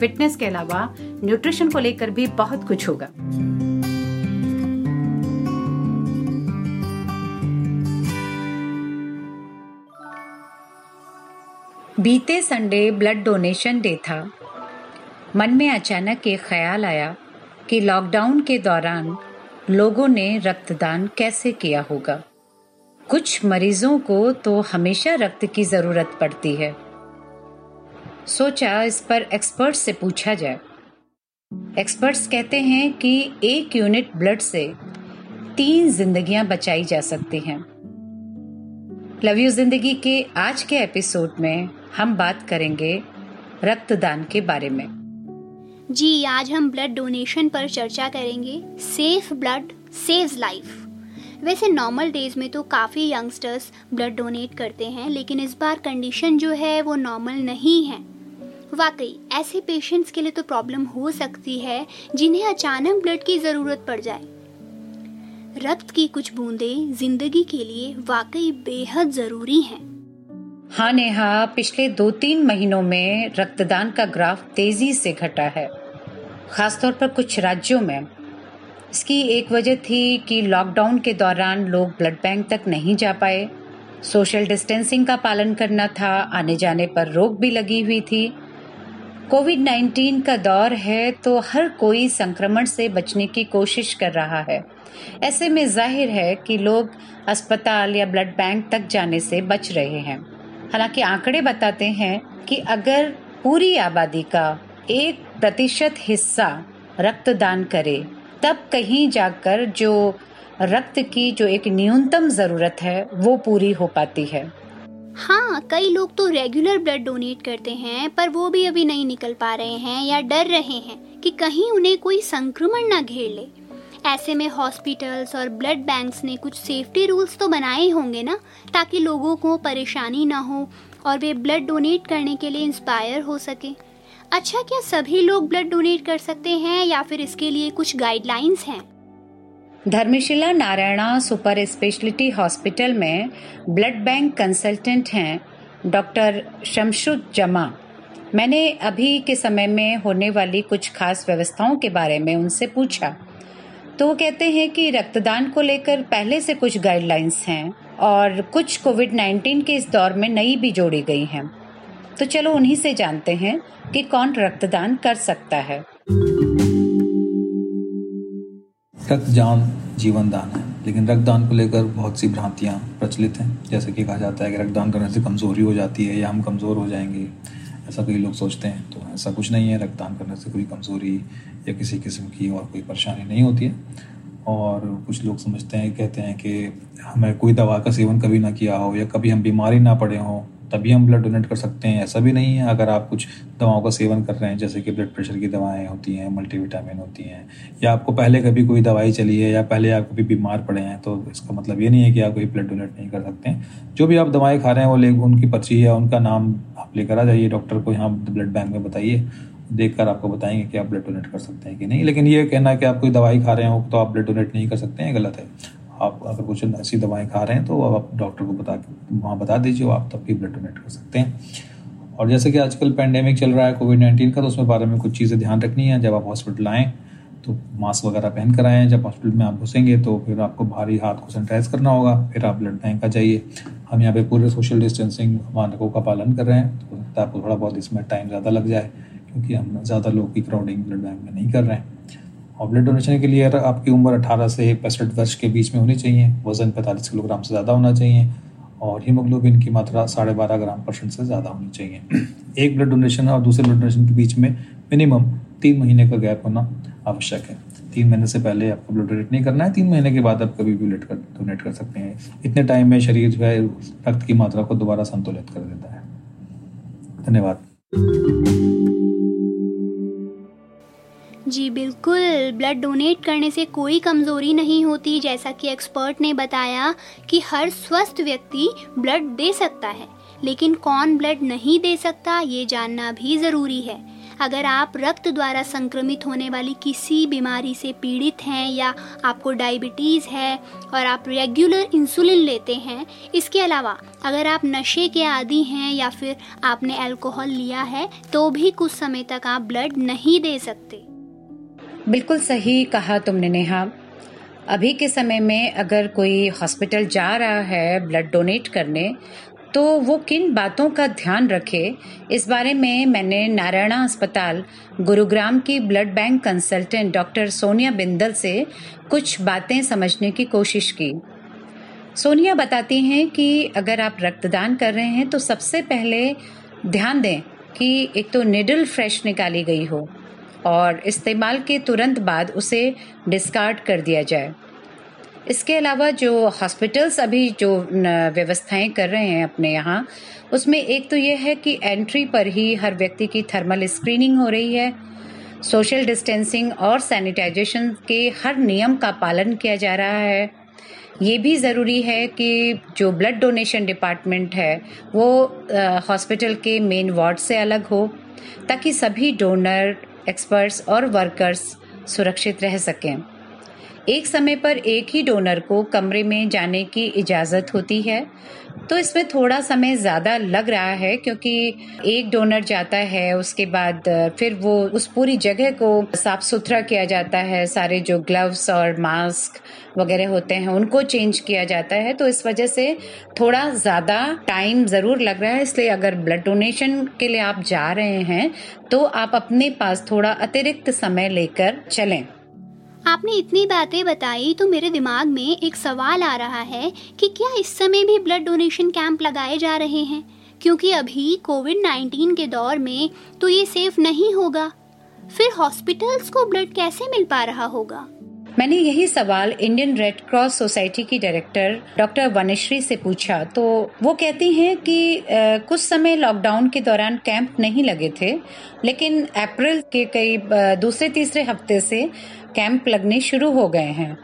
Fitness के अलावा nutrition को लेकर भी बहुत कुछ होगा। बीते संडे ब्लड डोनेशन डे था। मन में अचानक एक ख्याल आया कि लॉकडाउन के दौरान लोगों ने रक्तदान कैसे किया होगा। कुछ मरीजों को तो हमेशा रक्त की ज़रूरत पड़ती है। सोचा इस पर एक्सपर्ट से पूछा जाए। एक्सपर्ट्स कहते हैं कि एक यूनिट ब्लड से तीन जिंदगियाँ बचाई जा सकती हैं। लव यू ज़िंदगी के आज के एपिसोड में हम बात करेंगे रक्तदान के बारे में। जी, आज हम ब्लड डोनेशन पर चर्चा करेंगे। सेफ़ ब्लड सेव्स लाइफ वैसे नॉर्मल डेज़ में तो काफ़ी यंगस्टर्स ब्लड डोनेट करते हैं, लेकिन इस बार कंडीशन जो है वो नॉर्मल नहीं है। वाकई, ऐसे पेशेंट्स के लिए तो प्रॉब्लम हो सकती है, जिन्हें अचानक ब्लड की ज़रूरत पड़ जाए। रक्त की कुछ बूंदें ज़िंदगी के लिए वाकई बेहद ज़रूरी हैं। हाँ नेहा, पिछले दो तीन महीनों में रक्तदान का ग्राफ तेज़ी से घटा है, खासतौर पर कुछ राज्यों में। इसकी एक वजह थी कि लॉकडाउन के दौरान लोग ब्लड बैंक तक नहीं जा पाए। सोशल डिस्टेंसिंग का पालन करना था आने जाने पर रोक भी लगी हुई थी। कोविड 19 का दौर है तो हर कोई संक्रमण से बचने की कोशिश कर रहा है। ऐसे में ज़ाहिर है कि लोग अस्पताल या ब्लड बैंक तक जाने से बच रहे हैं। हालाँकि आंकड़े बताते हैं कि अगर पूरी आबादी का एक प्रतिशत हिस्सा रक्तदान करे, तब कहीं जाकर जो रक्त की जो एक न्यूनतम ज़रूरत है, वो पूरी हो पाती है। हाँ कई लोग तो रेगुलर ब्लड डोनेट करते हैं, पर वो भी अभी नहीं निकल पा रहे हैं या डर रहे हैं कि कहीं उन्हें कोई संक्रमण ना घेर ले। ऐसे में हॉस्पिटल्स और ब्लड बैंक्स ने कुछ सेफ्टी रूल्स तो बनाए होंगे ना, ताकि लोगों को परेशानी ना हो और वे ब्लड डोनेट करने के लिए इंस्पायर हो सके। अच्छा क्या सभी लोग ब्लड डोनेट कर सकते हैं या फिर इसके लिए कुछ गाइडलाइंस हैं? Dharamshila Narayana super speciality hospital में ब्लड बैंक कंसल्टेंट हैं डॉक्टर शमशुद जमा। मैंने अभी के समय में होने वाली कुछ खास व्यवस्थाओं के बारे में उनसे पूछा। तो वो कहते हैं कि रक्तदान को लेकर पहले से कुछ गाइडलाइंस हैं और कुछ कोविड 19 के इस दौर में नई भी जोड़ी गई हैं। तो चलो उन्हीं से जानते हैं कि कौन रक्तदान कर सकता है। रक्तदान जीवन दान है, लेकिन रक्तदान को लेकर बहुत सी भ्रांतियाँ प्रचलित हैं। जैसे कि कहा जाता है कि रक्तदान करने से कमज़ोरी हो जाती है या हम कमज़ोर हो जाएँगे, ऐसा कई लोग सोचते हैं। तो ऐसा कुछ नहीं है, रक्तदान करने से कोई कमज़ोरी या किसी किस्म की और कोई परेशानी नहीं होती है। और कुछ लोग समझते हैं, कहते हैं कि हमें कोई दवा का सेवन कभी ना किया हो या कभी हम बीमारी ना पड़े हों तभी हम ब्लड डोनेट कर सकते हैं, ऐसा भी नहीं है अगर आप कुछ दवाओं का सेवन कर रहे हैं, जैसे कि ब्लड प्रेशर की दवाएँ होती हैं मल्टीविटामिन होती हैं, या आपको पहले कभी कोई दवाई चली है, या पहले आप कभी बीमार पड़े हैं तो इसका मतलब ये नहीं है कि आप कोई ब्लड डोनेट नहीं कर सकते हैं। जो भी आप दवाएँ खा रहे हैं, वो ले, उनकी पर्ची या उनका नाम आप लेकर आ जाइए डॉक्टर को यहाँ ब्लड बैंक में बताइए देख आपको बताएँगे कि आप ब्लड डोनेट कर सकते हैं कि नहीं। लेकिन ये कहना कि आप कोई दवाई खा रहे हो तो आप ब्लड डोनेट नहीं कर सकते हैं गलत है। आप अगर कुछ ऐसी दवाएँ खा रहे हैं तो आप डॉक्टर को बता वहाँ बता दीजिए, आप तब भी ब्लड डोनेट कर सकते हैं। और जैसे कि आजकल पेंडेमिक चल रहा है कोविड नाइन्टीन का तो उसमें बारे में कुछ चीज़ें ध्यान रखनी है। जब आप हॉस्पिटल आएँ तो मास्क वगैरह पहन कर आएँ। जब हॉस्पिटल में आप घुसेंगे तो फिर आपको भारी हाथ को सैनिटाइज करना होगा। फिर आप ब्लड बैंक आ जाइए। हम यहाँ पे पूरे सोशल डिस्टेंसिंग मानकों का पालन कर रहे हैं तो आपको थोड़ा बहुत इसमें टाइम ज़्यादा लग जाए, क्योंकि हम ज़्यादा लोग की क्राउडिंग ब्लड बैंक में नहीं कर रहे हैं। और ब्लड डोनेशन के लिए आपकी उम्र 18 से पैंसठ वर्ष के बीच में होनी चाहिए। वज़न 45 किलोग्राम से ज़्यादा होना चाहिए और हीमोग्लोबिन की मात्रा साढ़े बारह ग्राम परसेंट से ज़्यादा होनी चाहिए। एक ब्लड डोनेशन और दूसरे ब्लड डोनेशन के बीच में मिनिमम तीन महीने का गैप होना आवश्यक है। तीन महीने से पहले आपको ब्लड डोनेट नहीं करना है। तीन महीने के बाद आप कभी भी ब्लड कर डोनेट कर सकते हैं। इतने टाइम में शरीर जो है, रक्त की मात्रा को दोबारा संतुलित कर देता है। धन्यवाद। जी, बिल्कुल। ब्लड डोनेट करने से कोई कमज़ोरी नहीं होती, जैसा कि एक्सपर्ट ने बताया कि हर स्वस्थ व्यक्ति ब्लड दे सकता है। लेकिन कौन ब्लड नहीं दे सकता, ये जानना भी ज़रूरी है। अगर आप रक्त द्वारा संक्रमित होने वाली किसी बीमारी से पीड़ित हैं या आपको डायबिटीज़ है और आप रेगुलर इंसुलिन लेते हैं, इसके अलावा अगर आप नशे के आदि हैं या फिर आपने अल्कोहल लिया है तो भी कुछ समय तक आप ब्लड नहीं दे सकते। बिल्कुल सही कहा तुमने नेहा। अभी के समय में अगर कोई हॉस्पिटल जा रहा है ब्लड डोनेट करने तो वो किन बातों का ध्यान रखे? इस बारे में मैंने नारायणा अस्पताल, गुरुग्राम की blood bank consultant doctor Sonia Bindal से कुछ बातें समझने की कोशिश की। सोनिया बताती हैं कि अगर आप रक्तदान कर रहे हैं तो सबसे पहले ध्यान दें कि एक तो निडल फ्रेश निकाली गई हो। और इस्तेमाल के तुरंत बाद उसे डिस्कार्ड कर दिया जाए। इसके अलावा जो हॉस्पिटल्स अभी जो व्यवस्थाएँ कर रहे हैं अपने यहाँ, उसमें एक तो ये है कि एंट्री पर ही हर व्यक्ति की थर्मल स्क्रीनिंग हो रही है। सोशल डिस्टेंसिंग और सैनिटाइजेशन के हर नियम का पालन किया जा रहा है। ये भी ज़रूरी है कि जो ब्लड डोनेशन डिपार्टमेंट है, वो हॉस्पिटल के मेन वार्ड से अलग हो, ताकि सभी डोनर एक्सपर्ट्स और वर्कर्स सुरक्षित रह सकें। एक समय पर एक ही डोनर को कमरे में जाने की इजाज़त होती है। तो इसमें थोड़ा समय ज़्यादा लग रहा है क्योंकि एक डोनर जाता है, उसके बाद फिर वो उस पूरी जगह को साफ़ सुथरा किया जाता है। सारे जो ग्लव्स और मास्क वगैरह होते हैं, उनको चेंज किया जाता है। तो इस वजह से थोड़ा ज़्यादा टाइम ज़रूर लग रहा है। इसलिए अगर ब्लड डोनेशन के लिए आप जा रहे हैं तो आप अपने पास थोड़ा अतिरिक्त समय लेकर चलें। आपने इतनी बातें बताई तो मेरे दिमाग में एक सवाल आ रहा है कि क्या इस समय भी ब्लड डोनेशन कैंप लगाए जा रहे हैं? क्योंकि अभी कोविड 19 के दौर में तो ये सेफ़ नहीं होगा। फिर हॉस्पिटल्स को ब्लड कैसे मिल पा रहा होगा? मैंने यही सवाल इंडियन रेड क्रॉस सोसाइटी की डायरेक्टर डॉक्टर वनश्री से पूछा। तो वो कहती हैं कि कुछ समय लॉकडाउन के दौरान कैंप नहीं लगे थे, लेकिन अप्रैल के करीब दूसरे तीसरे हफ़्ते से कैंप लगने शुरू हो गए हैं।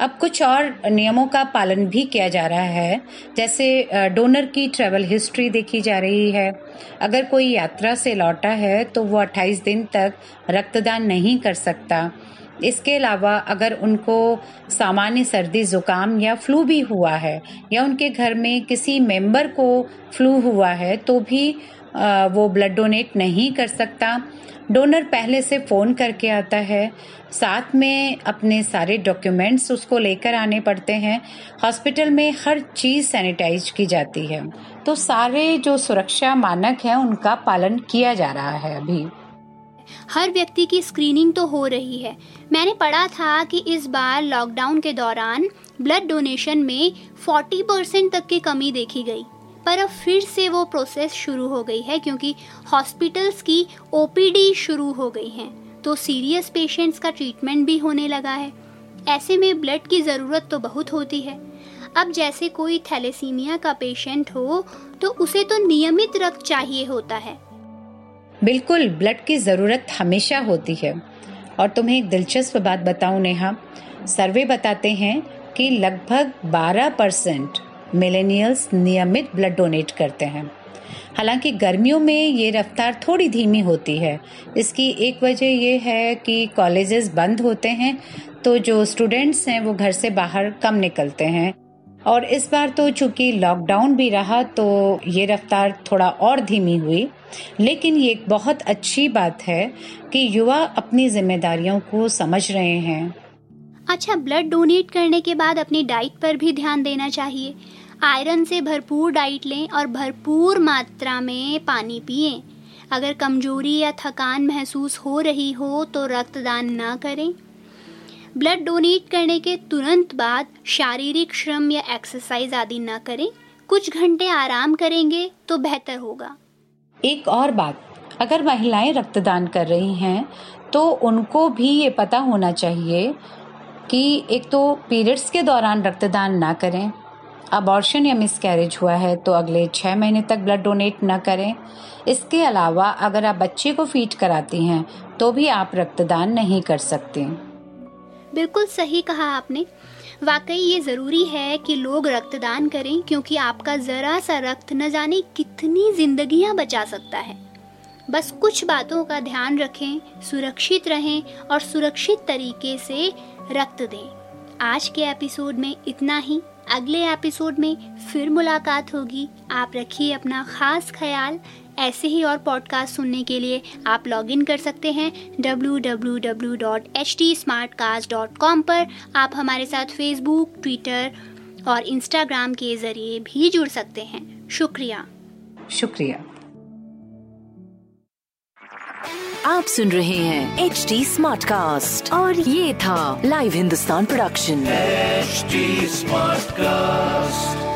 अब कुछ और नियमों का पालन भी किया जा रहा है, जैसे डोनर की ट्रेवल हिस्ट्री देखी जा रही है। अगर कोई यात्रा से लौटा है तो वो 28 दिन तक रक्तदान नहीं कर सकता। इसके अलावा अगर उनको सामान्य सर्दी, जुकाम या फ्लू भी हुआ है, या उनके घर में किसी मेंबर को फ्लू हुआ है तो भी वो ब्लड डोनेट नहीं कर सकता। डोनर पहले से फ़ोन करके आता है। साथ में अपने सारे डॉक्यूमेंट्स उसको लेकर आने पड़ते हैं। हॉस्पिटल में हर चीज़ सैनिटाइज की जाती है। तो सारे जो सुरक्षा मानक हैं, उनका पालन किया जा रहा है अभी। हर व्यक्ति की स्क्रीनिंग तो हो रही है। मैंने पढ़ा था कि इस बार लॉकडाउन के दौरान ब्लड डोनेशन में 40 परसेंट तक की कमी देखी गई। पर अब फिर से वो प्रोसेस शुरू हो गई है क्योंकि हॉस्पिटल्स की ओपीडी शुरू हो गई हैं तो सीरियस पेशेंट्स का ट्रीटमेंट भी होने लगा है। ऐसे में ब्लड की ज़रूरत तो बहुत होती है। अब जैसे कोई थैलेसीमिया का पेशेंट हो तो उसे तो नियमित रक्त चाहिए होता है। बिल्कुल ब्लड की ज़रूरत हमेशा होती है। और तुम्हें एक दिलचस्प बात बताऊँ नेहा। सर्वे बताते हैं कि लगभग 12 परसेंट मिलेनियल्स नियमित ब्लड डोनेट करते हैं। हालाँकि गर्मियों में ये रफ्तार थोड़ी धीमी होती है। इसकी एक वजह ये है कि कॉलेजेस बंद होते हैं तो जो स्टूडेंट्स हैं वो घर से बाहर कम निकलते हैं। और इस बार तो चूँकि लॉकडाउन भी रहा तो ये रफ्तार थोड़ा और धीमी हुई। लेकिन ये एक बहुत अच्छी बात है कि युवा अपनी जिम्मेदारियों को समझ रहे हैं। अच्छा ब्लड डोनेट करने के बाद अपनी डाइट पर भी ध्यान देना चाहिए। आयरन से भरपूर डाइट लें और भरपूर मात्रा में पानी पिए। अगर कमज़ोरी या थकान महसूस हो रही हो तो रक्तदान ना करें। ब्लड डोनेट करने के तुरंत बाद शारीरिक श्रम या एक्सरसाइज आदि ना करें। कुछ घंटे आराम करेंगे तो बेहतर होगा। एक और बात, अगर महिलाएँ रक्तदान कर रही हैं तो उनको भी ये पता होना चाहिए कि एक तो पीरियड्स के दौरान रक्तदान ना करें अबॉर्शन या मिसकैरेज हुआ है तो अगले छः महीने तक ब्लड डोनेट न करें। इसके अलावा अगर आप बच्चे को फीट कराती हैं तो भी आप रक्तदान नहीं कर सकते। बिल्कुल सही कहा आपने। वाकई ये ज़रूरी है कि लोग रक्तदान करें, क्योंकि आपका ज़रा सा रक्त न जाने कितनी जिंदगियाँ बचा सकता है। बस कुछ बातों का ध्यान रखें, सुरक्षित रहें और सुरक्षित तरीके से रक्त दें। आज के एपिसोड में इतना ही। अगले एपिसोड में फिर मुलाकात होगी। आप रखिए अपना खास ख्याल। ऐसे ही और पॉडकास्ट सुनने के लिए आप लॉग इन कर सकते हैं www.htsmartcast.com पर। आप हमारे साथ फेसबुक ट्विटर और इंस्टाग्राम के ज़रिए भी जुड़ सकते हैं। शुक्रिया। शुक्रिया। आप सुन रहे हैं एच डी स्मार्ट कास्ट और ये था live Hindustan production HD Smartcast.